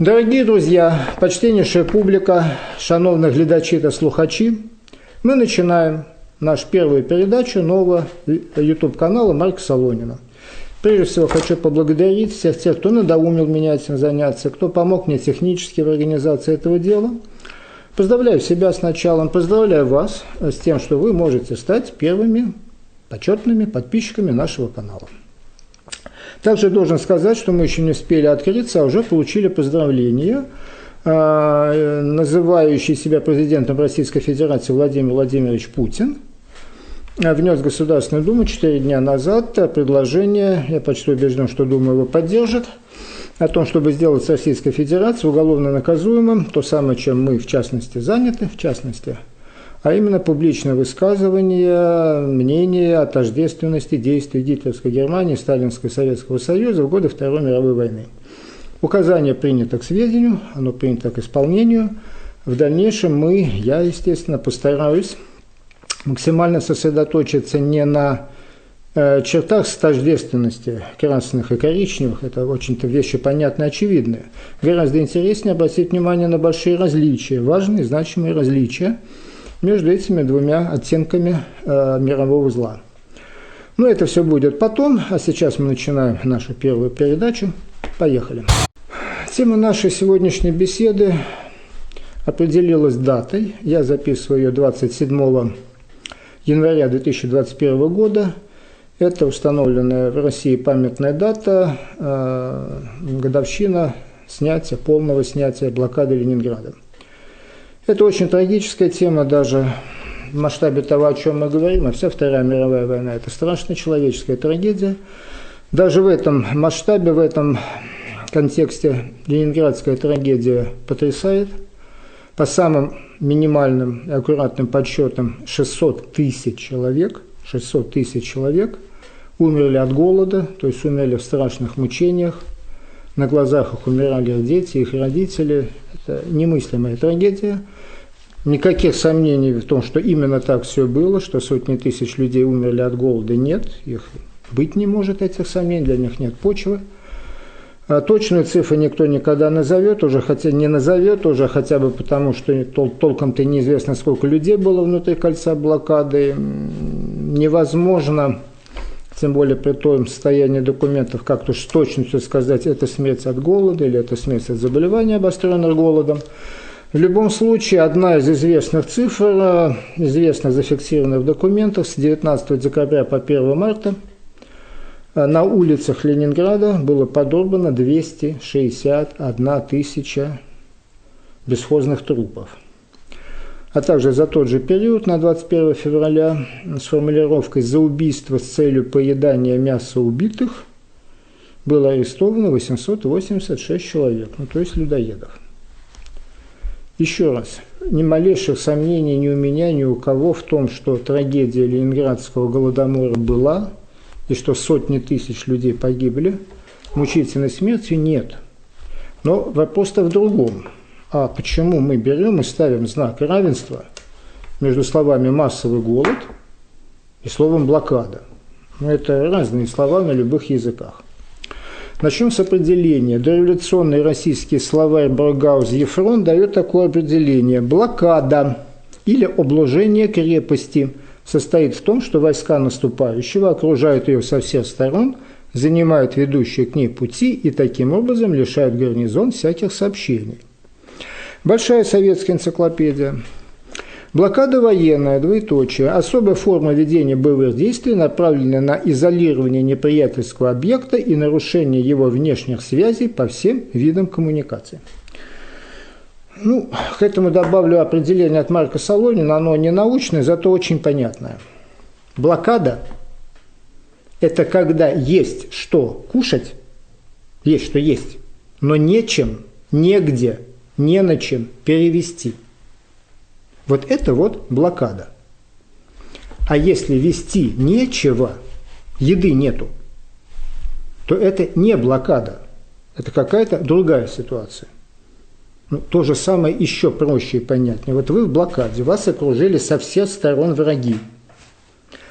Дорогі друзі, почтеннейшая публика, шановні глядачі та слухачі, мы начинаем нашу первую передачу нового YouTube-канала Марка Солонина. Прежде всего хочу поблагодарить всех тех, кто надоумил меня этим заняться, кто помог мне технически в организации этого дела. Поздравляю себя с началом, поздравляю вас с тем, что вы можете стать первыми почетными подписчиками нашего канала. Также должен сказать, что мы еще не успели открыться, а уже получили поздравления. А, называющий себя президентом Российской Федерации Владимир Владимирович Путин внес в Государственную Думу 4 дня назад предложение, я почти убежден, что Дума его поддержит, о том, чтобы сделать с Российской Федерацией уголовно наказуемым то самое, чем мы в частности заняты, в частности – а именно публичное высказывание мнения о тождественности действий гитлеровской Германии, Сталинского и Советского Союза в годы Второй мировой войны. Указание принято к сведению, оно принято к исполнению. В дальнейшем мы, я, естественно, постараюсь максимально сосредоточиться не на э, чертах тождественности красных и коричневых, это очень-то вещи понятные, очевидные. Гораздо интереснее обратить внимание на большие различия, важные, значимые различия – между этими двумя оттенками э, мирового зла. Но это все будет потом, а сейчас мы начинаем нашу первую передачу. Поехали. Тема нашей сегодняшней беседы определилась датой. Я записываю ее 27 января 2021 года. Это установленная в России памятная дата, э, годовщина снятия, полного снятия блокады Ленинграда. Это очень трагическая тема даже в масштабе того, о чем мы говорим, а вся Вторая мировая война – это страшная человеческая трагедия. Даже в этом масштабе, в этом контексте ленинградская трагедия потрясает. По самым минимальным и аккуратным подсчетам 600 тысяч человек, 600 тысяч человек умерли от голода, то есть умерли в страшных мучениях. На глазах их умирали дети, их родители. Это немыслимая трагедия – Никаких сомнений в том, что именно так все было, что сотни тысяч людей умерли от голода, нет. Их быть не может, этих сомнений, для них нет почвы. А точную цифру никто никогда назовет, уже хотя не назовет, уже хотя бы потому, что тол толком-то неизвестно, сколько людей было внутри кольца блокады. Невозможно, тем более при том состоянии документов, как-то с точностью сказать, это смерть от голода или это смерть от заболевания, обостренных голодом. В любом случае, одна из известных цифр, э, известно зафиксированных в документах, с 19 декабря по 1 марта э, на улицах Ленинграда было подорвано 261 тысяча бесхозных трупов. А также за тот же период, на 21 февраля, с формулировкой «за убийство с целью поедания мяса убитых» было арестовано 886 человек, ну то есть людоедов. Еще раз, ни малейших сомнений ни у меня, ни у кого в том, что трагедия Ленинградского голодомора была, и что сотни тысяч людей погибли, мучительной смертью нет. Но вопрос-то в другом. А почему мы берем и ставим знак равенства между словами «массовый голод» и словом «блокада»? Ну, это разные слова на любых языках. Начнем с определения. Дореволюционный российский словарь Брогаус-Ефрон дает такое определение. Блокада или обложение крепости состоит в том, что войска наступающего окружают ее со всех сторон, занимают ведущие к ней пути и таким образом лишают гарнизон всяких сообщений. Большая советская энциклопедия. Блокада военная, двоеточие, особая форма ведения боевых действий, направленная на изолирование неприятельского объекта и нарушение его внешних связей по всем видам коммуникации. Ну, к этому добавлю определение от Марка Солонина, оно не научное, зато очень понятное. Блокада – это когда есть что кушать, есть что есть, но нечем, негде, не на чем перевести – вот это вот блокада. А если вести нечего, еды нету, то это не блокада. Это какая-то другая ситуация. Ну, то же самое еще проще и понятнее. Вот вы в блокаде, вас окружили со всех сторон враги.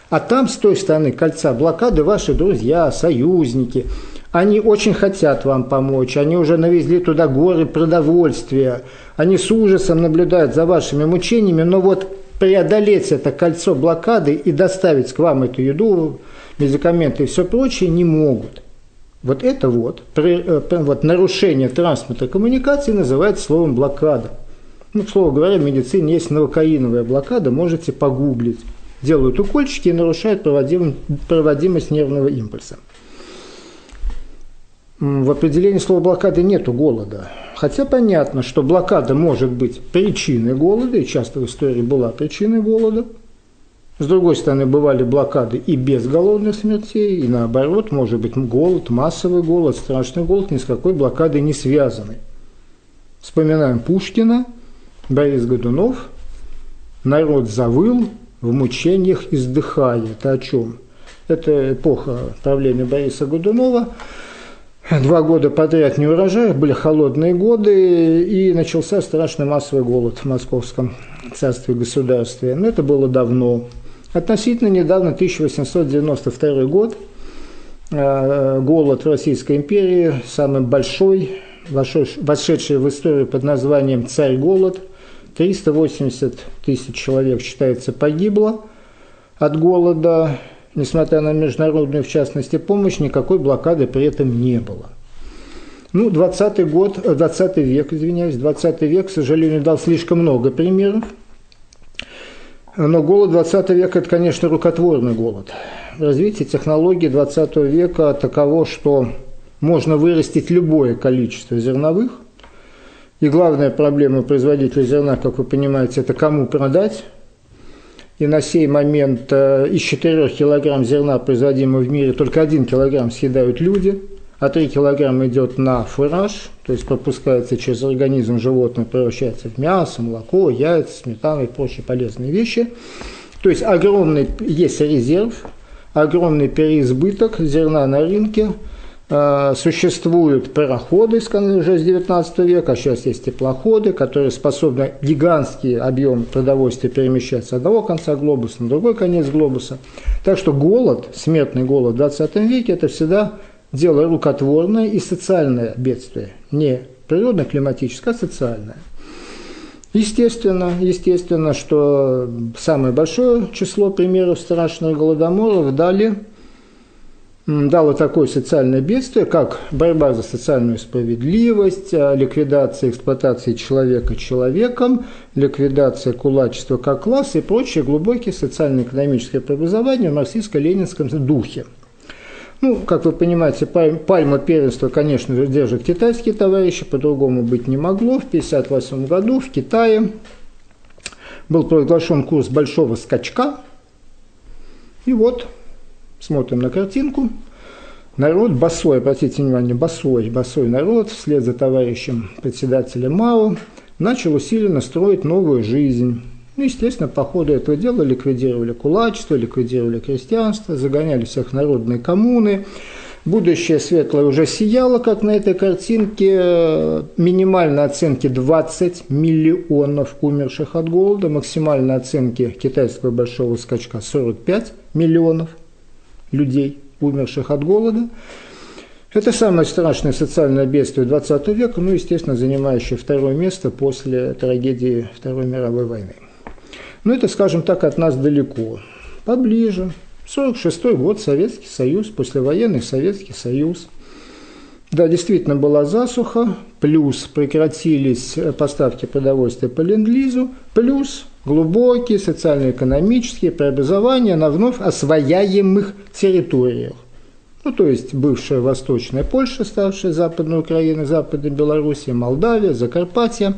А там, с той стороны кольца блокады, ваши друзья, союзники, Они очень хотят вам помочь, они уже навезли туда горы продовольствия, они с ужасом наблюдают за вашими мучениями, но вот преодолеть это кольцо блокады и доставить к вам эту еду, медикаменты и все прочее не могут. Вот это вот, э, вот нарушение транспорта коммуникации называется словом блокада. Ну, к слову говоря, в медицине есть новокаиновая блокада, можете погуглить. Делают укольчики и нарушают проводим, проводимость нервного импульса. В определении слова блокады нету голода. Хотя понятно, что блокада может быть причиной голода, и часто в истории была причиной голода. С другой стороны, бывали блокады и без голодных смертей, и наоборот, может быть голод, массовый голод, страшный голод ни с какой блокадой не связаны. Вспоминаем Пушкина, Борис Годунов, народ завыл, в мучениях издыхая. Это о чем? Это эпоха правления Бориса Годунова – Два года подряд не урожаев, были холодные годы, и начался страшный массовый голод в московском царстве и государстве. Но это было давно. Относительно недавно, 1892 год, э, голод Российской империи, самый большой, вошедший в историю под названием «Царь-голод», 380 тысяч человек, считается, погибло от голода несмотря на международную, в частности, помощь, никакой блокады при этом не было. Ну, 20 год, 20 век, извиняюсь, 20 век, к сожалению, дал слишком много примеров. Но голод 20 века – это, конечно, рукотворный голод. Развитие технологий 20 века таково, что можно вырастить любое количество зерновых. И главная проблема производителя зерна, как вы понимаете, это кому продать – и на сей момент э, из 4 килограмм зерна, производимого в мире, только 1 килограмм съедают люди, а 3 килограмма идет на фураж, то есть пропускается через организм животного, превращается в мясо, молоко, яйца, сметану и прочие полезные вещи. То есть огромный есть резерв, огромный переизбыток зерна на рынке – существуют пароходы уже с 19 века, а сейчас есть теплоходы, которые способны гигантские объемы продовольствия перемещать с одного конца глобуса на другой конец глобуса. Так что голод, смертный голод в 20 веке – это всегда дело рукотворное и социальное бедствие. Не природно-климатическое, а социальное. Естественно, естественно, что самое большое число примеров страшных голодоморов дали дало такое социальное бедствие, как борьба за социальную справедливость, а, ликвидация эксплуатации человека человеком, ликвидация кулачества как класс и прочие глубокие социально-экономические преобразования в марксистско-ленинском духе. Ну, как вы понимаете, пальма первенства, конечно же, держат китайские товарищи, по-другому быть не могло. В 1958 году в Китае был провозглашен курс большого скачка. И вот Смотрим на картинку. Народ босой, обратите внимание, босой, босой народ, вслед за товарищем председателя МАО, начал усиленно строить новую жизнь. Ну, естественно, по ходу этого дела ликвидировали кулачество, ликвидировали крестьянство, загоняли всех народные коммуны. Будущее светлое уже сияло, как на этой картинке. Минимальные оценки 20 миллионов умерших от голода, максимальные оценки китайского большого скачка 45 миллионов людей, умерших от голода. Это самое страшное социальное бедствие 20 века, ну, естественно, занимающее второе место после трагедии Второй мировой войны. Ну, это, скажем так, от нас далеко. Поближе. 46 год, Советский Союз, послевоенный Советский Союз. Да, действительно была засуха, плюс прекратились поставки продовольствия по ленд-лизу, плюс глубокие социально-экономические преобразования на вновь освояемых территориях. Ну, то есть бывшая Восточная Польша, ставшая Западной Украиной, Западной Белоруссией, Молдавия, Закарпатье.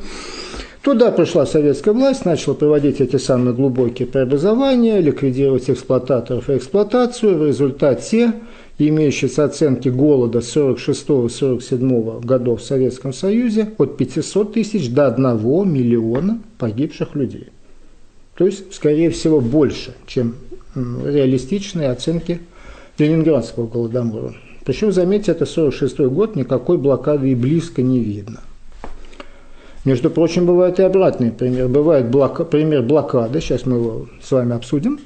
Туда пришла советская власть, начала проводить эти самые глубокие преобразования, ликвидировать эксплуататоров и эксплуатацию. В результате имеющиеся оценки голода 46-47 годов в Советском Союзе от 500 тысяч до 1 миллиона погибших людей. То есть, скорее всего, больше, чем реалистичные оценки Ленинградского голодомора. Причем, заметьте, это 46 год, никакой блокады и близко не видно. Между прочим, бывает и обратный пример. Бывает блока, пример блокады, сейчас мы его с вами обсудим,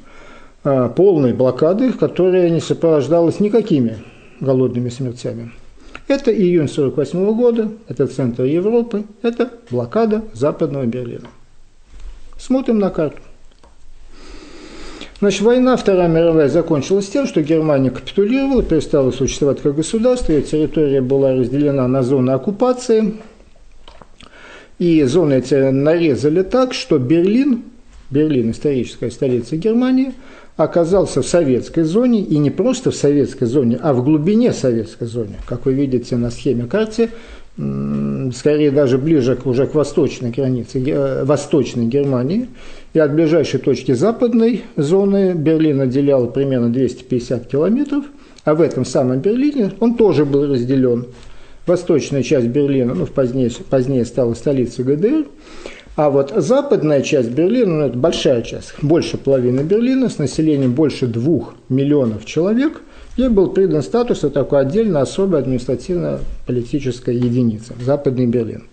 а, полной блокады, которая не сопровождалась никакими голодными смертями. Это июнь 1948 года, это центр Европы, это блокада Западного Берлина. Смотрим на карту. Значит, война Вторая мировая закончилась тем, что Германия капитулировала, перестала существовать как государство, ее территория была разделена на зоны оккупации, и зоны эти нарезали так, что Берлин, Берлин, историческая столица Германии, оказался в советской зоне, и не просто в советской зоне, а в глубине советской зоны. Как вы видите на схеме карте, скорее даже ближе к, уже к восточной границе, э, восточной Германии. И от ближайшей точки западной зоны Берлин отделял примерно 250 километров, а в этом самом Берлине он тоже был разделен. Восточная часть Берлина, ну, позднее, позднее стала столицей ГДР, а вот западная часть Берлина, ну, это большая часть, больше половины Берлина, с населением больше двух миллионов человек – Ей был придан статус такой отдельно особой административно-политической единицы – Западный Берлин.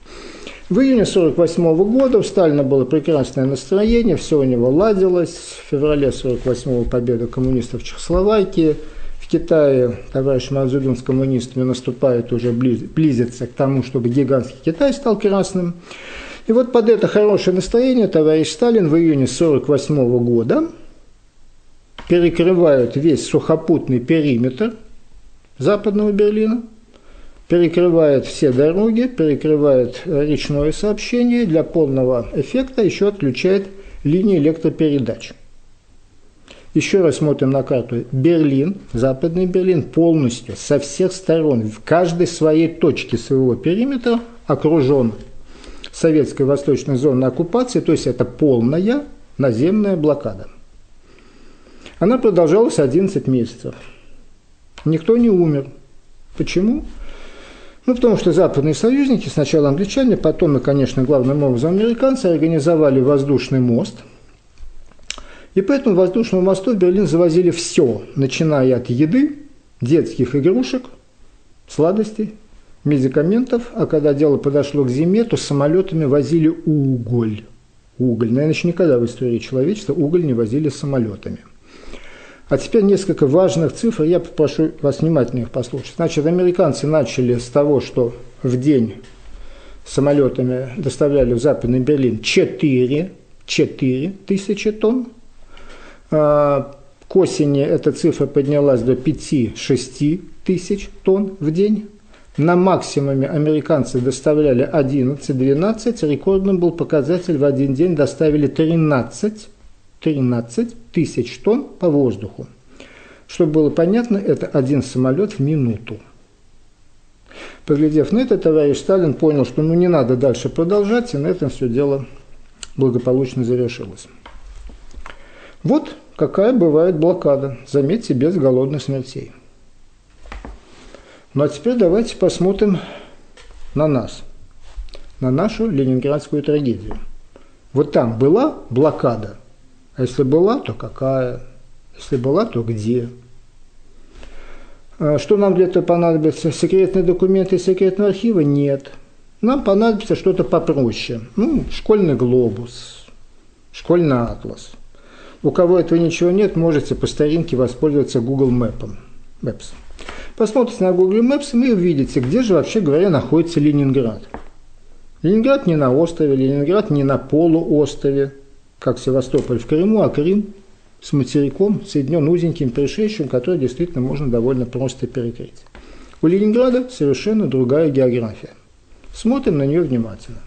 В июне 1948 года у Сталина было прекрасное настроение, все у него ладилось. В феврале 1948 победа коммунистов в Чехословакии. В Китае товарищ Мазудин с коммунистами наступает уже близится к тому, чтобы гигантский Китай стал красным. И вот под это хорошее настроение товарищ Сталин в июне 1948 года – перекрывают весь сухопутный периметр западного Берлина, перекрывает все дороги, перекрывает э, речное сообщение, для полного эффекта еще отключает линии электропередач. Еще раз смотрим на карту. Берлин, западный Берлин полностью со всех сторон, в каждой своей точке своего периметра окружен советской восточной зоной оккупации, то есть это полная наземная блокада. Она продолжалась 11 месяцев. Никто не умер. Почему? Ну, потому что западные союзники, сначала англичане, потом, и, конечно, главным образом американцы, организовали воздушный мост. И по этому воздушному мосту в Берлин завозили все, начиная от еды, детских игрушек, сладостей, медикаментов, а когда дело подошло к зиме, то самолетами возили уголь. Уголь. Наверное, еще никогда в истории человечества уголь не возили самолетами. А теперь несколько важных цифр, я попрошу вас внимательно их послушать. Значит, американцы начали с того, что в день самолетами доставляли в Западный Берлин 4, 4 тысячи тонн. А, к осени эта цифра поднялась до 5-6 тысяч тонн в день. На максимуме американцы доставляли 11-12, рекордным был показатель в один день доставили 13 13 тысяч тонн по воздуху. Чтобы было понятно, это один самолет в минуту. Поглядев на это, товарищ Сталин понял, что ну не надо дальше продолжать, и на этом все дело благополучно завершилось. Вот какая бывает блокада, заметьте, без голодных смертей. Ну а теперь давайте посмотрим на нас, на нашу ленинградскую трагедию. Вот там была блокада, а если была, то какая? Если была, то где? А что нам для этого понадобится? Секретные документы секретного архива? Нет. Нам понадобится что-то попроще. Ну, школьный глобус, школьный атлас. У кого этого ничего нет, можете по старинке воспользоваться Google Maps. Maps. Посмотрите на Google Maps, и увидите, где же, вообще говоря, находится Ленинград. Ленинград не на острове, Ленинград не на полуострове как Севастополь в Крыму, а Крым с материком соединен узеньким перешейшим, который действительно можно довольно просто перекрыть. У Ленинграда совершенно другая география. Смотрим на нее внимательно.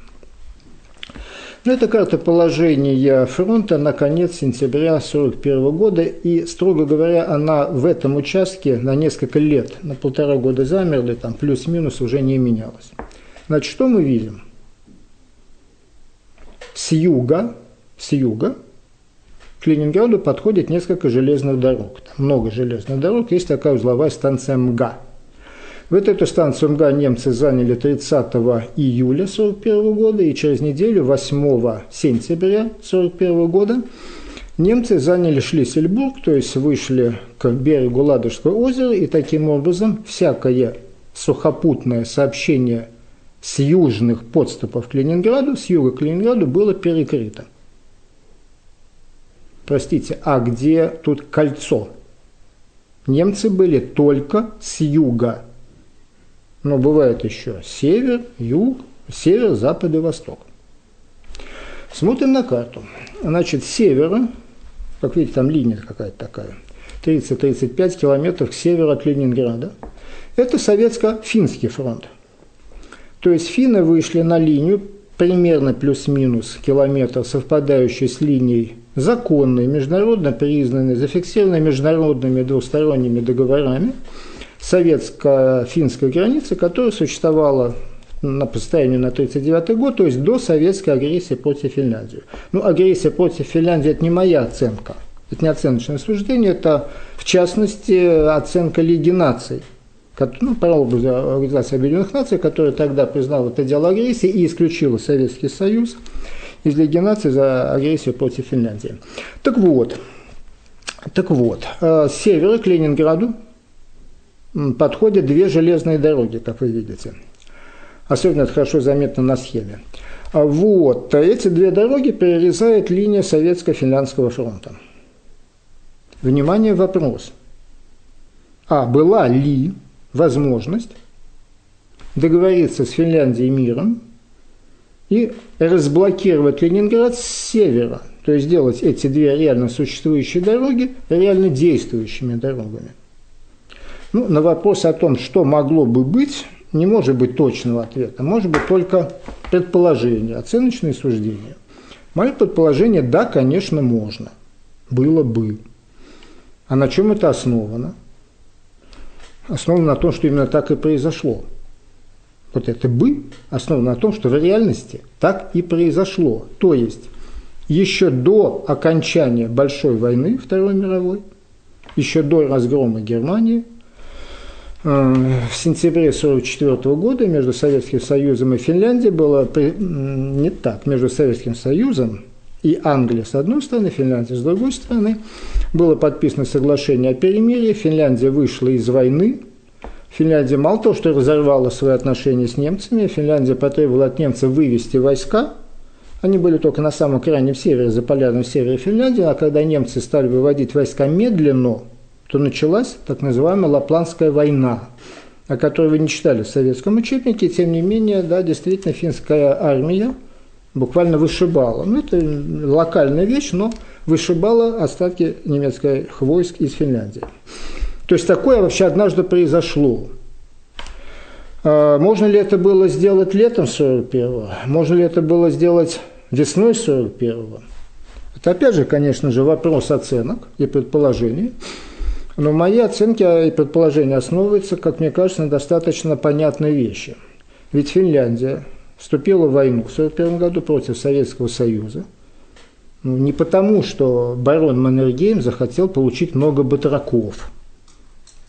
Ну, это карта положения фронта на конец сентября 1941 года, и, строго говоря, она в этом участке на несколько лет, на полтора года замерли, там плюс-минус уже не менялась. Значит, что мы видим? С юга с юга к Ленинграду подходит несколько железных дорог. Там много железных дорог. Есть такая узловая станция МГА. Вот эту станцию МГА немцы заняли 30 июля 1941 года, и через неделю, 8 сентября 1941 года, немцы заняли Шлиссельбург, то есть вышли к берегу Ладожского озера, и таким образом всякое сухопутное сообщение с южных подступов к Ленинграду, с юга к Ленинграду было перекрыто. Простите, а где тут кольцо? немцы были только с юга. Но бывает еще север, юг, север, запад и восток. Смотрим на карту. Значит, с севера, как видите, там линия какая-то такая, 30-35 километров к северу от Ленинграда. Это советско-финский фронт. То есть финны вышли на линию примерно плюс-минус километр, совпадающий с линией законной, международно признанной, зафиксированной международными двусторонними договорами советско-финской границы, которая существовала на постоянию на 1939 год, то есть до советской агрессии против Финляндии. Ну, агрессия против Финляндии – это не моя оценка, это не оценочное суждение, это, в частности, оценка Лиги наций – ну, по Организации Объединенных Наций, которая тогда признала это дело агрессии и исключила Советский Союз из Лиги наций за агрессию против Финляндии. Так вот, так вот, э, с севера к Ленинграду подходят две железные дороги, как вы видите. Особенно это хорошо заметно на схеме. А вот, эти две дороги перерезает линия Советско-Финляндского фронта. Внимание, вопрос. А была ли возможность договориться с Финляндией миром и разблокировать Ленинград с севера, то есть сделать эти две реально существующие дороги реально действующими дорогами. Ну, на вопрос о том, что могло бы быть, не может быть точного ответа, может быть только предположение, оценочные суждения. Мое предположение – да, конечно, можно. Было бы. А на чем это основано? основано на том, что именно так и произошло. Вот это «бы» основано на том, что в реальности так и произошло. То есть еще до окончания Большой войны Второй мировой, еще до разгрома Германии, э, в сентябре 1944 года между Советским Союзом и Финляндией было не так, между Советским Союзом и Англией с одной стороны, Финляндия с другой стороны, было подписано соглашение о перемирии, Финляндия вышла из войны, Финляндия мало того, что разорвала свои отношения с немцами, Финляндия потребовала от немцев вывести войска, они были только на самом крайнем севере, за полярным севере Финляндии, а когда немцы стали выводить войска медленно, то началась так называемая Лапландская война, о которой вы не читали в советском учебнике, тем не менее, да, действительно, финская армия буквально вышибала. Ну, это локальная вещь, но вышибала остатки немецких войск из Финляндии. То есть такое вообще однажды произошло. А, можно ли это было сделать летом 41-го? Можно ли это было сделать весной 41-го? Это опять же, конечно же, вопрос оценок и предположений. Но мои оценки и предположения основываются, как мне кажется, на достаточно понятной вещи. Ведь Финляндия вступила в войну в 1941 году против Советского Союза. Ну, не потому, что барон Маннергейм захотел получить много батраков,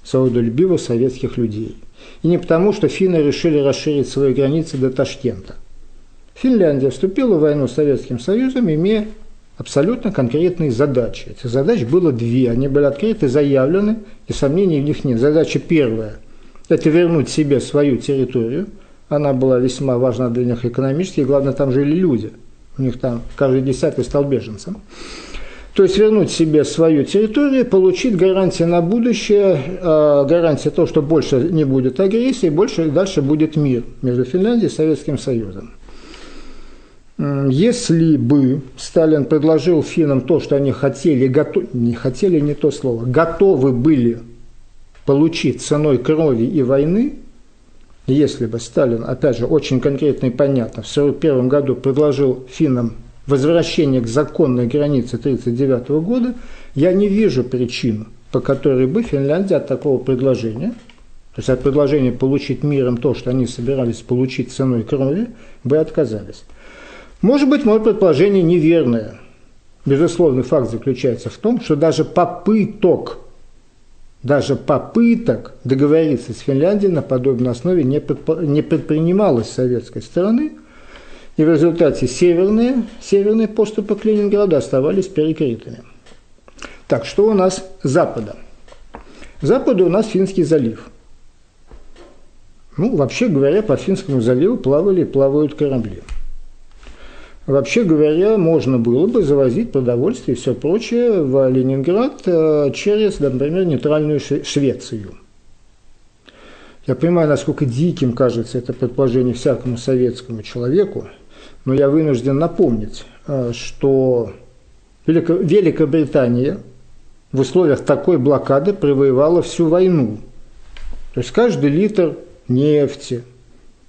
свободолюбивых советских людей. И не потому, что финны решили расширить свои границы до Ташкента. Финляндия вступила в войну с Советским Союзом, имея абсолютно конкретные задачи. Этих задач было две, они были открыты, заявлены, и сомнений в них нет. Задача первая – это вернуть себе свою территорию – она была весьма важна для них экономически, и главное, там жили люди. У них там каждый десятый стал беженцем. То есть вернуть себе свою территорию, получить гарантии на будущее, э, гарантия того, что больше не будет агрессии, больше дальше будет мир между Финляндией и Советским Союзом. Если бы Сталин предложил финнам то, что они хотели, готов, не хотели не то слово, готовы были получить ценой крови и войны, если бы Сталин, опять же, очень конкретно и понятно, в 1941 году предложил финнам возвращение к законной границе 1939 года, я не вижу причин, по которой бы Финляндия от такого предложения, то есть от предложения получить миром то, что они собирались получить ценой крови, бы отказались. Может быть, мое предположение неверное. Безусловный факт заключается в том, что даже попыток даже попыток договориться с Финляндией на подобной основе не предпринималось с советской стороны, и в результате северные, северные поступы к Ленинграду оставались перекрытыми. Так, что у нас с запада? Запада у нас Финский залив. Ну, вообще говоря, по Финскому заливу плавали и плавают корабли. Вообще говоря, можно было бы завозить продовольствие и все прочее в Ленинград э, через, например, нейтральную Швецию. Я понимаю, насколько диким кажется это предположение всякому советскому человеку, но я вынужден напомнить, э, что Великобритания в условиях такой блокады провоевала всю войну. То есть каждый литр нефти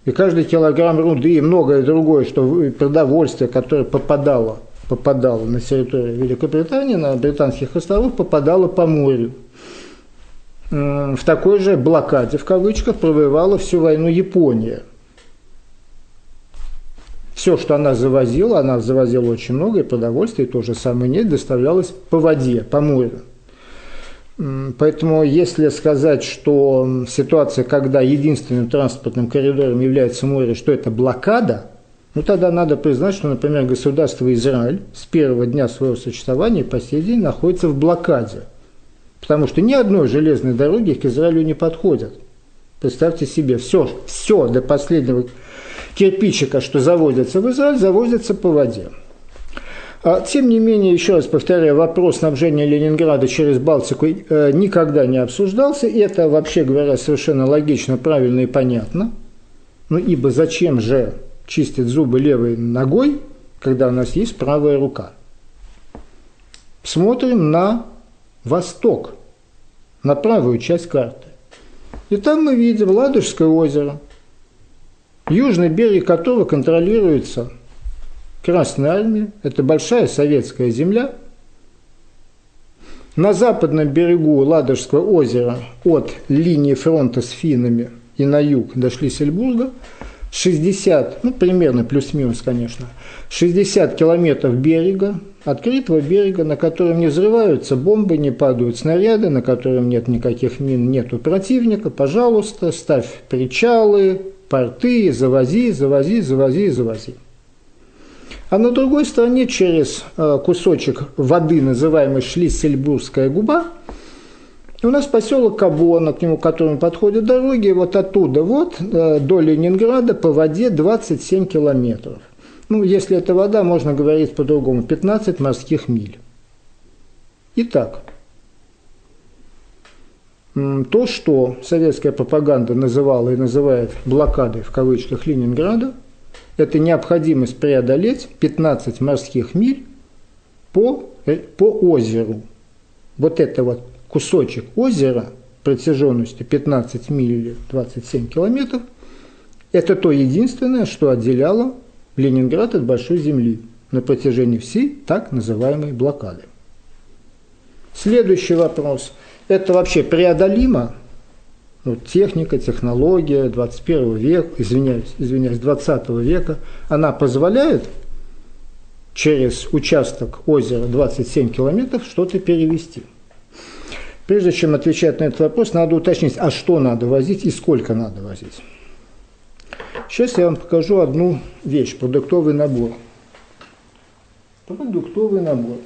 и каждый килограмм руды и многое другое, что продовольствие, которое попадало, попадало на территорию Великобритании, на британских островах, попадало по морю. В такой же блокаде, в кавычках, провоевала всю войну Япония – все, что она завозила, она завозила очень много, и продовольствие, и то же самое нефть доставлялось по воде, по морю. Поэтому если сказать, что ситуация, когда единственным транспортным коридором является море, что это блокада, ну тогда надо признать, что, например, государство Израиль с первого дня своего существования по сей день находится в блокаде. Потому что ни одной железной дороги к Израилю не подходят. Представьте себе, все, все до последнего кирпичика, что завозятся в Израиль, завозятся по воде. А, тем не менее, еще раз повторяю, вопрос снабжения Ленинграда через Балтику э, никогда не обсуждался, и это, вообще говоря, совершенно логично, правильно и понятно. Ну, ибо зачем же чистить зубы левой ногой, когда у нас есть правая рука? Смотрим на восток, на правую часть карты. И там мы видим Ладожское озеро – южный берег которого контролируется Красной Армией. Это большая советская земля. На западном берегу Ладожского озера от линии фронта с финами и на юг до Шлиссельбурга 60, ну примерно плюс-минус, конечно, 60 километров берега, открытого берега, на котором не взрываются бомбы, не падают снаряды, на котором нет никаких мин, нету противника, пожалуйста, ставь причалы, порты, завози, завози, завози, завози. А на другой стороне, через э, кусочек воды, называемый Шлиссельбургская губа, у нас поселок Кабона, к нему к которому подходят дороги, вот оттуда вот э, до Ленинграда по воде 27 километров. Ну, если это вода, можно говорить по-другому, 15 морских миль. Итак, то, что советская пропаганда называла и называет блокадой в кавычках Ленинграда, это необходимость преодолеть 15 морских миль по, э, по озеру. Вот это вот кусочек озера протяженностью 15 миль или 27 километров, это то единственное, что отделяло Ленинград от Большой Земли на протяжении всей так называемой блокады. Следующий вопрос – это вообще преодолимо. Ну, техника, технология 21 века, извиняюсь, извиняюсь, 20 века, она позволяет через участок озера 27 километров что-то перевести. Прежде чем отвечать на этот вопрос, надо уточнить, а что надо возить и сколько надо возить. Сейчас я вам покажу одну вещь, продуктовый набор. Продуктовый набор.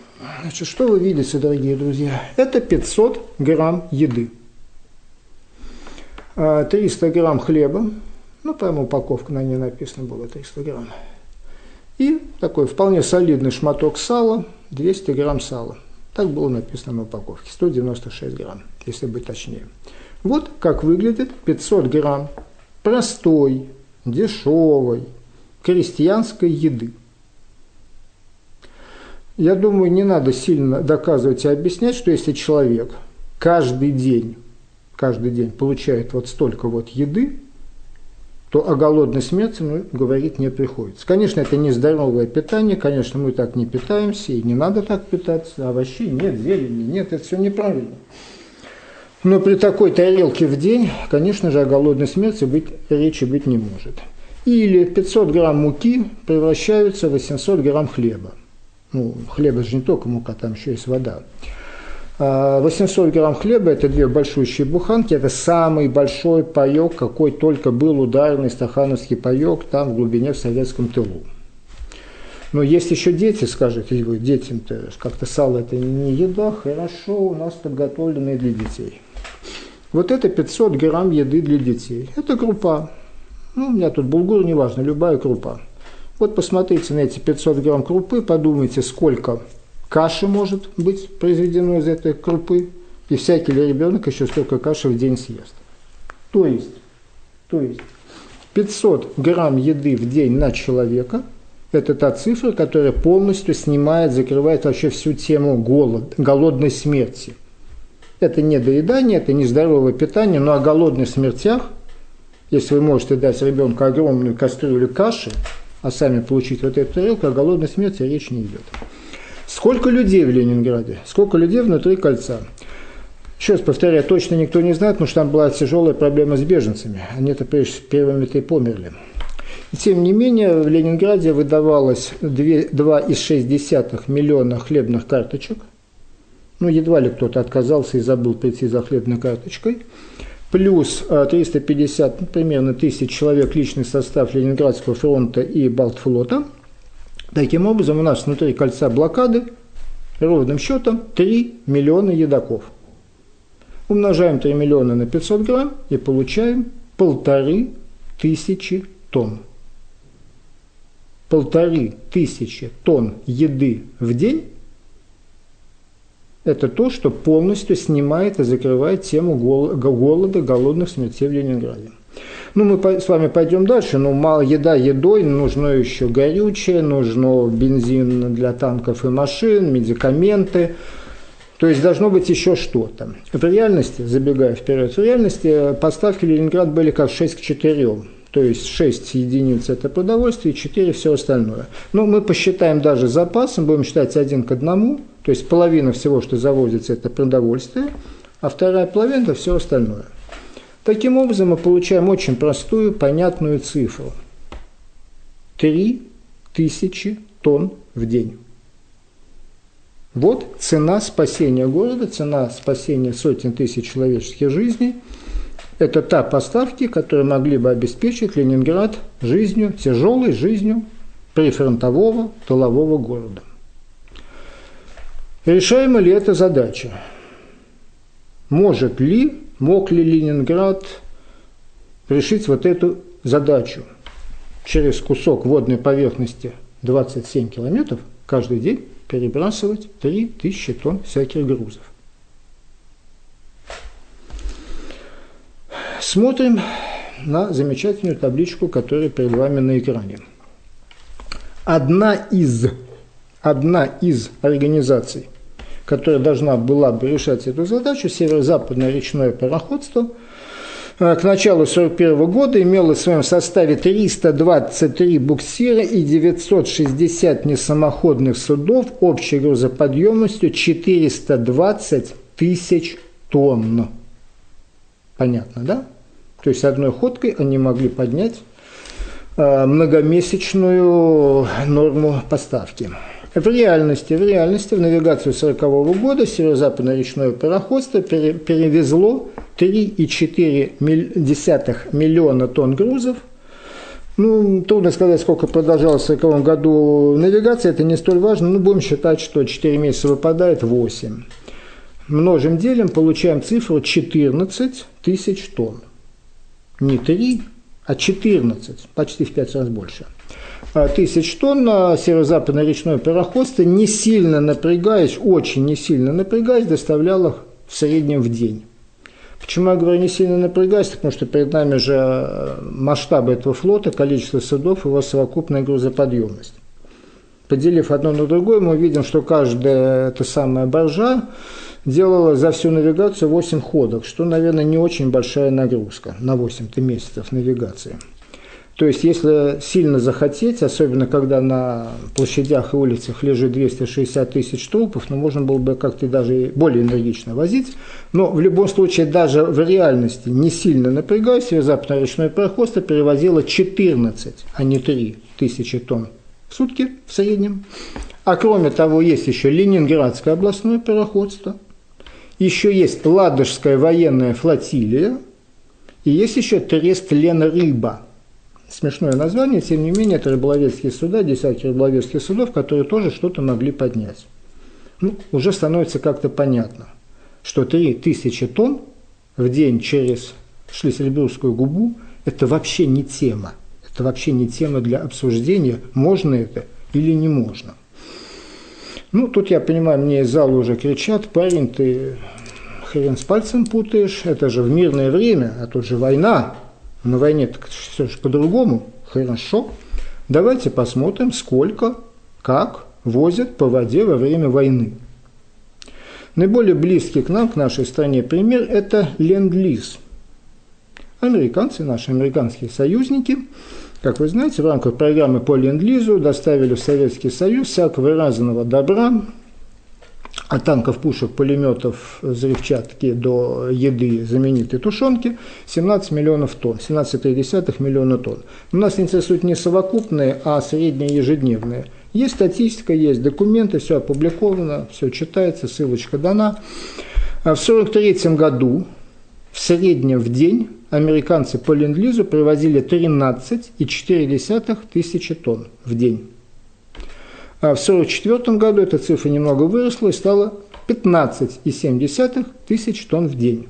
Значит, что вы видите, дорогие друзья? Это 500 грамм еды. 300 а, грамм хлеба, ну, там упаковка на ней написано было 300 грамм. И такой вполне солидный шматок сала, 200 грамм сала. Так было написано на упаковке, 196 грамм, если быть точнее. Вот как выглядит 500 грамм простой, дешевой, крестьянской еды. Я думаю, не надо сильно доказывать и объяснять, что если человек каждый день, каждый день получает вот столько вот еды, то о голодной смерти ну, говорить не приходится. Конечно, это не здоровое питание, конечно, мы так не питаемся, и не надо так питаться, овощей нет, зелени нет, это все неправильно. Но при такой тарелке в день, конечно же, о голодной смерти быть, речи быть не может. Или 500 грамм муки превращаются в 800 грамм хлеба. Ну, хлеба же не только мука, там еще есть вода. 800 а, грамм хлеба – это две большущие буханки. Это самый большой паек, какой только был ударный стахановский паек там в глубине в советском тылу. Но есть еще дети, скажете вы, детям-то как-то сало это не еда, хорошо, у нас подготовленные для детей. Вот это 500 грамм еды для детей. Это крупа. Ну, у меня тут булгур, неважно, любая крупа. Вот посмотрите на эти 500 грамм крупы, подумайте, сколько каши может быть произведено из этой крупы, и всякий ли ребенок еще столько каши в день съест. То есть, то есть 500 грамм еды в день на человека – это та цифра, которая полностью снимает, закрывает вообще всю тему голод, голодной смерти. Это не доедание, это не здоровое питание, но о голодных смертях, если вы можете дать ребенку огромную кастрюлю каши, а сами получить вот эту тарелку, о голодной смерти речь не идет. Сколько людей в Ленинграде? Сколько людей внутри кольца? Еще раз повторяю, точно никто не знает, потому что там была тяжелая проблема с беженцами. Они-то первыми-то и померли. Тем не менее, в Ленинграде выдавалось 2,6 миллиона хлебных карточек. Ну, едва ли кто-то отказался и забыл прийти за хлебной карточкой. Плюс 350 ну, примерно тысяч человек личный состав Ленинградского фронта и Балтфлота. Таким образом, у нас внутри кольца блокады ровным счетом 3 миллиона едоков. Умножаем 3 миллиона на 500 грамм и получаем полторы тысячи тонн. Полторы тысячи тонн еды в день – это то, что полностью снимает и закрывает тему голода, голодных смертей в Ленинграде. Ну, мы с вами пойдем дальше, но мало еда едой, нужно еще горючее, нужно бензин для танков и машин, медикаменты – то есть должно быть еще что-то. В реальности, забегая вперед, в реальности поставки Ленинград были как 6 к 4. То есть 6 единиц это продовольствие, 4 все остальное. Но мы посчитаем даже запасом, будем считать один к одному. То есть половина всего, что завозится, это продовольствие, а вторая половина это все остальное. Таким образом мы получаем очень простую, понятную цифру. 3 тысячи тонн в день. Вот цена спасения города, цена спасения сотен тысяч человеческих жизней. Это та поставки, которые могли бы обеспечить Ленинград жизнью, тяжелой жизнью прифронтового тылового города. Решаема ли эта задача? Может ли, мог ли Ленинград решить вот эту задачу через кусок водной поверхности 27 километров каждый день перебрасывать 3000 тонн всяких грузов. Смотрим на замечательную табличку, которая перед вами на экране. Одна из, одна из организаций, которая должна была бы решать эту задачу, северо-западное речное пароходство – Э, к началу 1941 года имела в своем составе 323 буксира и 960 несамоходных судов общей грузоподъемностью 420 тысяч тонн. Понятно, да? То есть одной ходкой они могли поднять э, многомесячную норму поставки. В реальности, в реальности, в навигацию 1940 года северо-западное речное пароходство перевезло 3,4 миллиона тонн грузов. Ну, трудно сказать, сколько продолжалась в 1940 году навигация, это не столь важно, но будем считать, что 4 месяца выпадает 8. Множим, делим, получаем цифру 14 тысяч тонн. Не 3, а 14, почти в 5 раз больше. А, тысяч тонн северо-западное речное пароходство, не сильно напрягаясь, очень не сильно напрягаясь, доставляло в среднем в день. Почему я говорю не сильно напрягаясь? Потому что перед нами же э, масштабы этого флота, количество судов, его совокупная грузоподъемность. Поделив одно на другое, мы видим, что каждая эта самая боржа делала за всю навигацию 8 ходок, что, наверное, не очень большая нагрузка на 8 месяцев навигации. То есть, если сильно захотеть, особенно когда на площадях и улицах лежит 260 тысяч трупов, ну, можно было бы как-то даже более энергично возить. Но в любом случае, даже в реальности, не сильно напрягаясь, западное речное пароходство перевозило 14, а не 3 тысячи тонн в сутки в среднем. А кроме того, есть еще Ленинградское областное пароходство, еще есть Ладожская военная флотилия, и есть еще Трест Лена Рыба – смешное название, тем не менее, это рыболовецкие суда, десятки рыболовецких судов, которые тоже что-то могли поднять. Ну, уже становится как-то понятно, что 3000 тонн в день через Шлиссельбургскую губу – это вообще не тема. Это вообще не тема для обсуждения, можно это или не можно. Ну, тут я понимаю, мне из зала уже кричат, парень, ты хрен с пальцем путаешь, это же в мирное время, а тут же война. На войне так все же по-другому. Хорошо. Давайте посмотрим, сколько, как возят по воде во время войны. Наиболее близкий к нам, к нашей стране пример – это ленд-лиз. Американцы, наши американские союзники, как вы знаете, в рамках программы по ленд-лизу доставили в Советский Союз всякого разного добра, от танков, пушек, пулеметов, взрывчатки до еды, знаменитой тушенки, 17 миллионов тонн, 17,3 миллиона тонн. У нас интересуют не совокупные, а средние ежедневные. Есть статистика, есть документы, все опубликовано, все читается, ссылочка дана. В 1943 году в среднем в день американцы по ленд-лизу привозили 13,4 тысячи тонн в день. А в 1944 году эта цифра немного выросла и стала 15,7 тысяч тонн в день.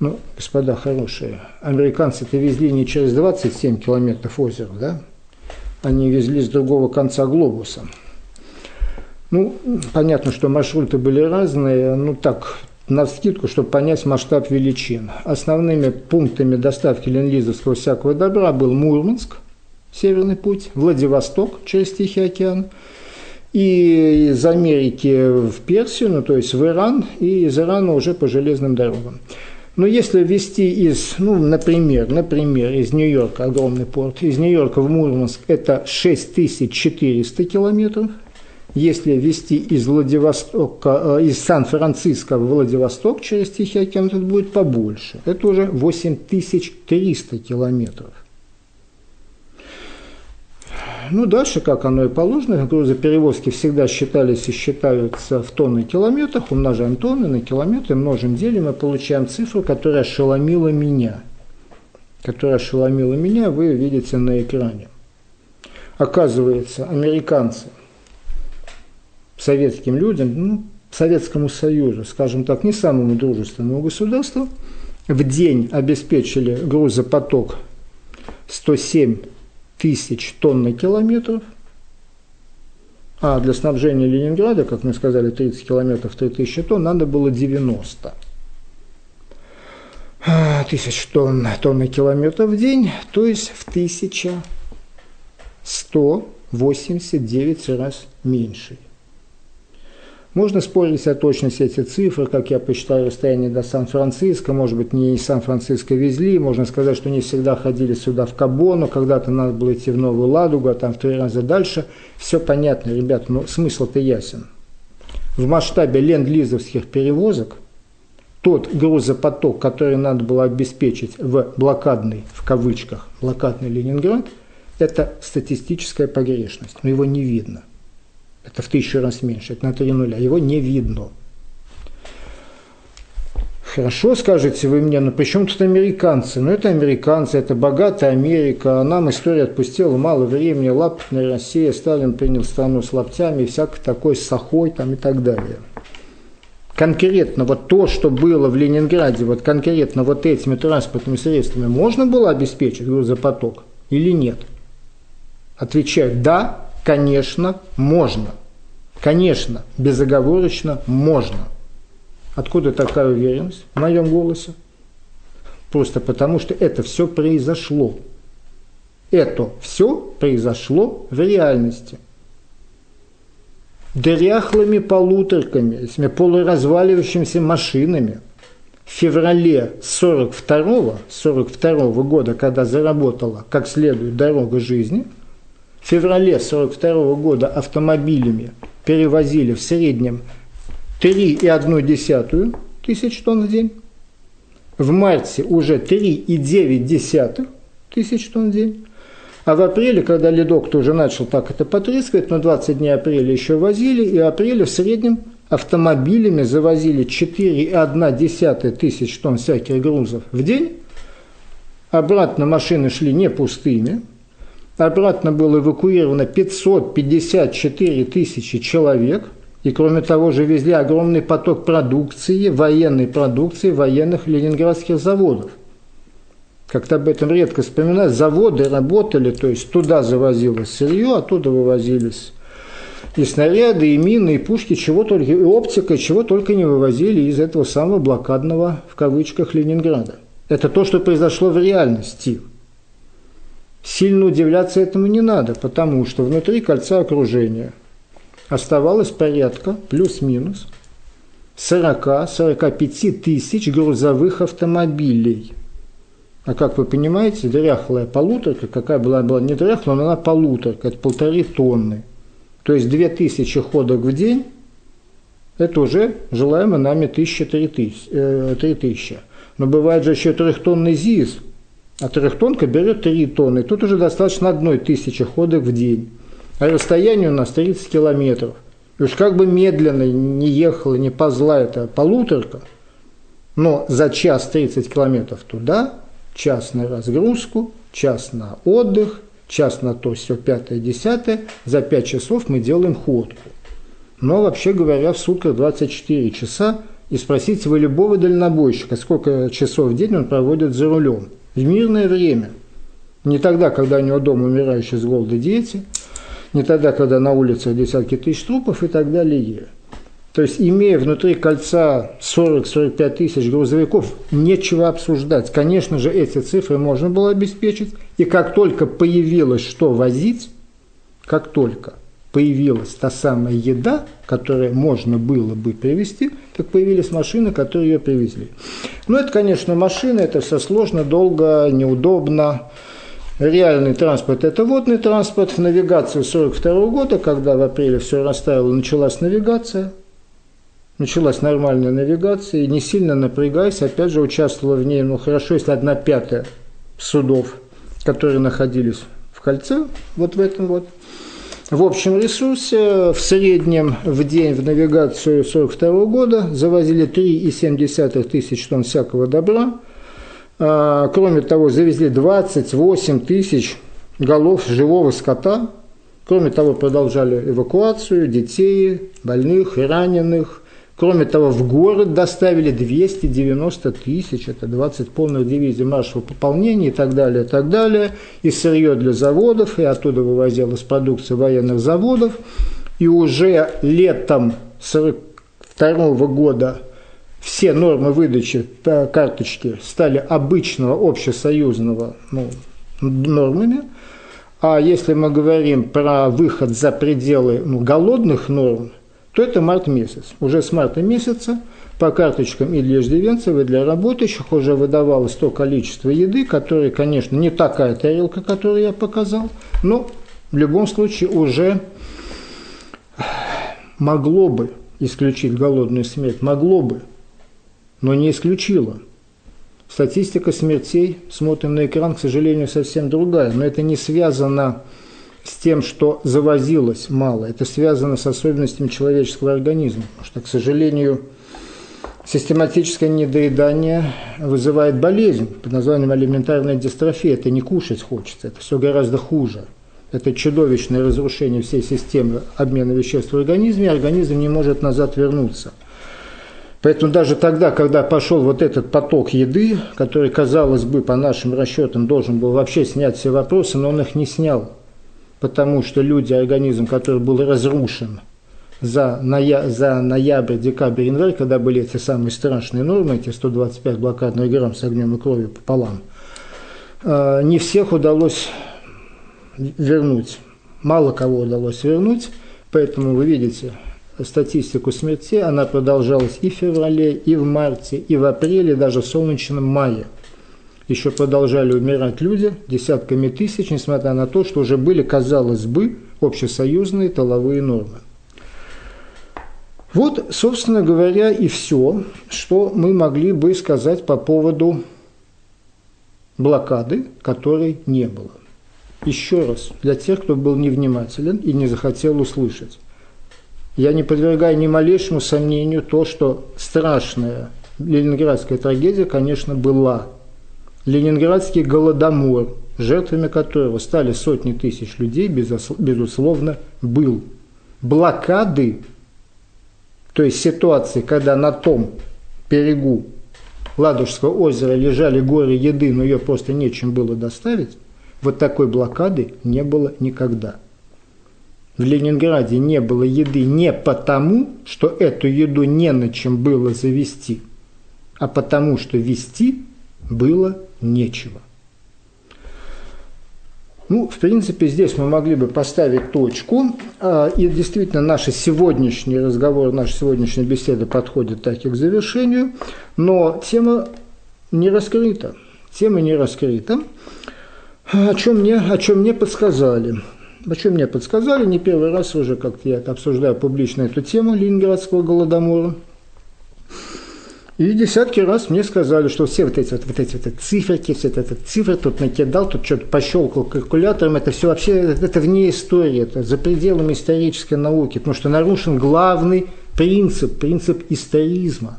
Ну, господа хорошие, американцы-то везли не через 27 километров озера, да? Они везли с другого конца глобуса. Ну, понятно, что маршруты были разные, ну так, на скидку, чтобы понять масштаб величин. Основными пунктами доставки ленлизовского всякого добра был Мурманск, Северный путь, Владивосток через Тихий океан, и из Америки в Персию, ну то есть в Иран, и из Ирана уже по железным дорогам. Но если ввести из, ну, например, например, из Нью-Йорка, огромный порт, из Нью-Йорка в Мурманск это 6400 километров, если ввести из Владивостока, э, из Сан-Франциско в Владивосток через Тихий океан, это будет побольше. Это уже 8300 километров. Ну, дальше, как оно и положено, грузоперевозки всегда считались и считаются в тонны километрах, умножаем тонны на километры, множим, делим и получаем цифру, которая ошеломила меня. Которая ошеломила меня, вы видите на экране. Оказывается, американцы советским людям, ну, Советскому Союзу, скажем так, не самому дружественному государству, в день обеспечили грузопоток 107 тысяч тонн километров, а для снабжения Ленинграда, как мы сказали, 30 километров 3000 тонн, надо было 90 а, тысяч тонн, тонны километров в день, то есть в 1189 раз меньше. Можно спорить о точности этих цифр, как я посчитаю расстояние до Сан-Франциско, может быть, не из Сан-Франциско везли, можно сказать, что не всегда ходили сюда в Кабону, когда-то надо было идти в Новую Ладугу, а там в три раза дальше. Все понятно, ребят, но смысл-то ясен. В масштабе ленд-лизовских перевозок тот грузопоток, который надо было обеспечить в блокадный, в кавычках, блокадный Ленинград, это статистическая погрешность, но его не видно – это в тысячу раз меньше, это на три нуля. Его не видно. Хорошо, скажете вы мне, но при чем тут американцы? Ну, это американцы, это богатая Америка, а нам история отпустила мало времени, лапотная Россия, Сталин принял страну с лаптями, всякой такой сахой там и так далее. Конкретно вот то, что было в Ленинграде, вот конкретно вот этими транспортными средствами можно было обеспечить грузопоток или нет? Отвечаю, да, Конечно, можно. Конечно, безоговорочно можно. Откуда такая уверенность в моем голосе? Просто потому, что это все произошло. Это все произошло в реальности. Дряхлыми полуторками, этими полуразваливающимися машинами в феврале 42 42 -го года, когда заработала как следует дорога жизни – феврале 1942 года автомобилями перевозили в среднем 3,1 тысяч тонн в день. В марте уже 3,9 тысяч тонн в день. А в апреле, когда ледок тоже начал так это потрескивать, но 20 дней апреля еще возили, и апреле в среднем автомобилями завозили 4,1 тысяч тонн всяких грузов в день. Обратно машины шли не пустыми, Обратно было эвакуировано 554 тысячи человек. И кроме того же везли огромный поток продукции, военной продукции военных ленинградских заводов. как-то об этом редко вспоминают, заводы работали, то есть туда завозилось сырье, оттуда вывозились и снаряды, и мины, и пушки, чего только, и оптика, чего только не вывозили из этого самого блокадного, в кавычках, Ленинграда. Это то, что произошло в реальности. Сильно удивляться этому не надо, потому что внутри кольца окружения оставалось порядка, плюс-минус, 40-45 тысяч грузовых автомобилей. А как вы понимаете, дряхлая полуторка, какая была, была не дряхлая, но она полуторка, это полторы тонны. То есть 2000 ходок в день, это уже желаемо нами 1000-3000. 3000. Э, но бывает же еще трехтонный ЗИС, а трехтонка берет 3 тонны. Тут уже достаточно одной тысячи ходок в день. А расстояние у нас 30 километров. И уж как бы медленно не ехала, не позла эта полуторка, но за час 30 километров туда, час на разгрузку, час на отдых, час на то, все пятое, десятое, за 5 часов мы делаем ходку. Но вообще говоря, в сутках 24 часа, и спросите вы любого дальнобойщика, сколько часов в день он проводит за рулем. В мирное время. Не тогда, когда у него дома умирающие с голода дети – не тогда, когда на улицах десятки тысяч трупов и так далее. То есть, имея внутри кольца 40-45 тысяч грузовиков, нечего обсуждать. Конечно же, эти цифры можно было обеспечить. И как только появилось что возить, как только появилась та самая еда, которую можно было бы привезти, так появились машины, которые ее привезли. Но это, конечно, машины, это все сложно, долго, неудобно. Реальный транспорт – это водный транспорт. В навигацию 1942 года, когда в апреле все расставило, началась навигация. Началась нормальная навигация, и не сильно напрягаясь, опять же, участвовала в ней, ну хорошо, если одна пятая судов, которые находились в кольце, вот в этом вот. В общем ресурсе в среднем в день в навигацию 1942 года завозили 3,7 тысяч тонн всякого добра – а, кроме того, завезли 28 тысяч голов живого скота. Кроме того, продолжали эвакуацию детей, больных и раненых. Кроме того, в город доставили 290 тысяч, это 20 полных дивизий маршевого пополнения и так далее, и так далее. И сырье для заводов, и оттуда вывозилась продукция военных заводов. И уже летом 1942 года все нормы выдачи карточки стали обычного общесоюзного ну, нормами. А если мы говорим про выход за пределы ну, голодных норм, то это март месяц. Уже с марта месяца по карточкам Ильи Ждивенцева для работающих уже выдавалось то количество еды, которое, конечно, не такая тарелка, которую я показал, но в любом случае уже могло бы исключить голодную смерть, могло бы но не исключила. Статистика смертей, смотрим на экран, к сожалению, совсем другая, но это не связано с тем, что завозилось мало, это связано с особенностями человеческого организма, потому что, к сожалению, систематическое недоедание вызывает болезнь под названием алиментарная дистрофия. Это не кушать хочется, это все гораздо хуже. Это чудовищное разрушение всей системы обмена веществ в организме, и организм не может назад вернуться – Поэтому даже тогда, когда пошел вот этот поток еды, который, казалось бы, по нашим расчетам должен был вообще снять все вопросы, но он их не снял. Потому что люди, организм, который был разрушен за, ноя... за ноябрь, декабрь, январь, когда были эти самые страшные нормы, эти 125 блокадных грамм с огнем и кровью пополам, э, не всех удалось вернуть. Мало кого удалось вернуть, поэтому вы видите, статистику смертей, она продолжалась и в феврале, и в марте, и в апреле, даже в солнечном мае. Еще продолжали умирать люди десятками тысяч, несмотря на то, что уже были, казалось бы, общесоюзные толовые нормы. Вот, собственно говоря, и все, что мы могли бы сказать по поводу блокады, которой не было. Еще раз, для тех, кто был невнимателен и не захотел услышать я не подвергаю ни малейшему сомнению то, что страшная ленинградская трагедия, конечно, была. Ленинградский голодомор, жертвами которого стали сотни тысяч людей, безусловно, был. Блокады, то есть ситуации, когда на том берегу Ладожского озера лежали горы еды, но ее просто нечем было доставить, вот такой блокады не было никогда. В Ленинграде не было еды не потому, что эту еду не на чем было завести, а потому, что вести было нечего. Ну, в принципе, здесь мы могли бы поставить точку. А, и действительно, наш сегодняшний разговор, наша сегодняшняя беседа подходит так и к завершению. Но тема не раскрыта. Тема не раскрыта. О чем мне, о чем мне подсказали. О чем мне подсказали, не первый раз уже как-то я обсуждаю публично эту тему Ленинградского голодомора. И десятки раз мне сказали, что все вот эти вот, вот эти вот циферки, все это, это цифры тут накидал, тут что-то пощелкал калькулятором, это все вообще, это вне истории, это за пределами исторической науки, потому что нарушен главный принцип, принцип историзма.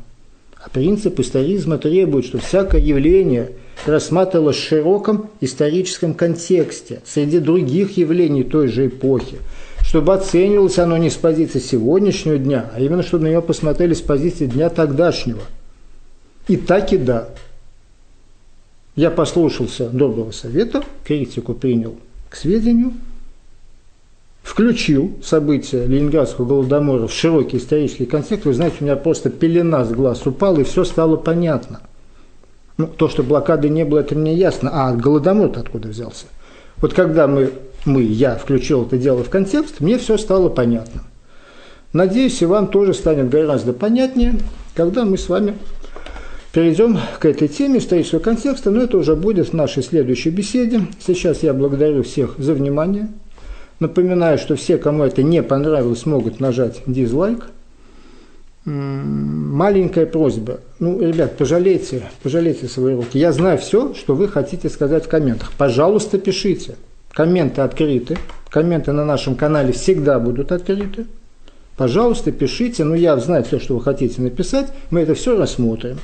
А принцип историзма требует, что всякое явление рассматривалось в широком историческом контексте, среди других явлений той же эпохи, чтобы оценивалось оно не с позиции сегодняшнего дня, а именно чтобы на него посмотрели с позиции дня тогдашнего – и так и да. Я послушался доброго совета, критику принял к сведению, включил события Ленинградского голодомора в широкий исторический контекст. Вы знаете, у меня просто пелена с глаз упала, и все стало понятно. Ну, то, что блокады не было, это мне ясно. А голодомор откуда взялся? Вот когда мы, мы, я включил это дело в контекст, мне все стало понятно. Надеюсь, и вам тоже станет гораздо понятнее, когда мы с вами Перейдем к этой теме исторического контекста, но это уже будет в нашей следующей беседе. Сейчас я благодарю всех за внимание. Напоминаю, что все, кому это не понравилось, могут нажать дизлайк. Маленькая просьба. Ну, ребят, пожалейте, пожалейте свои руки. Я знаю все, что вы хотите сказать в комментах. Пожалуйста, пишите. Комменты открыты. Комменты на нашем канале всегда будут открыты. Пожалуйста, пишите. Ну, я знаю все, что вы хотите написать. Мы это все рассмотрим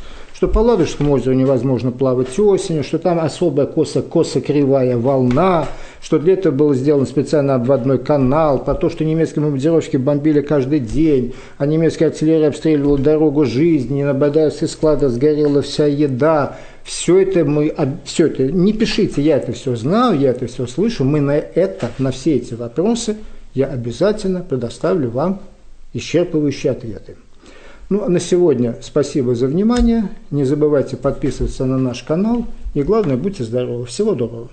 что по Ладожскому озеру невозможно плавать осенью, что там особая косо-косо-кривая волна, что для этого был сделан специально обводной канал, про то, что немецкие бомбардировщики бомбили каждый день, а немецкая артиллерия обстреливала дорогу жизни, на Бадаевских складах сгорела вся еда. Все это мы, все это, не пишите, я это все знаю, я это все слышу, мы на это, на все эти вопросы я обязательно предоставлю вам исчерпывающие ответы. Ну, а на сегодня спасибо за внимание. Не забывайте подписываться на наш канал. И главное, будьте здоровы. Всего доброго.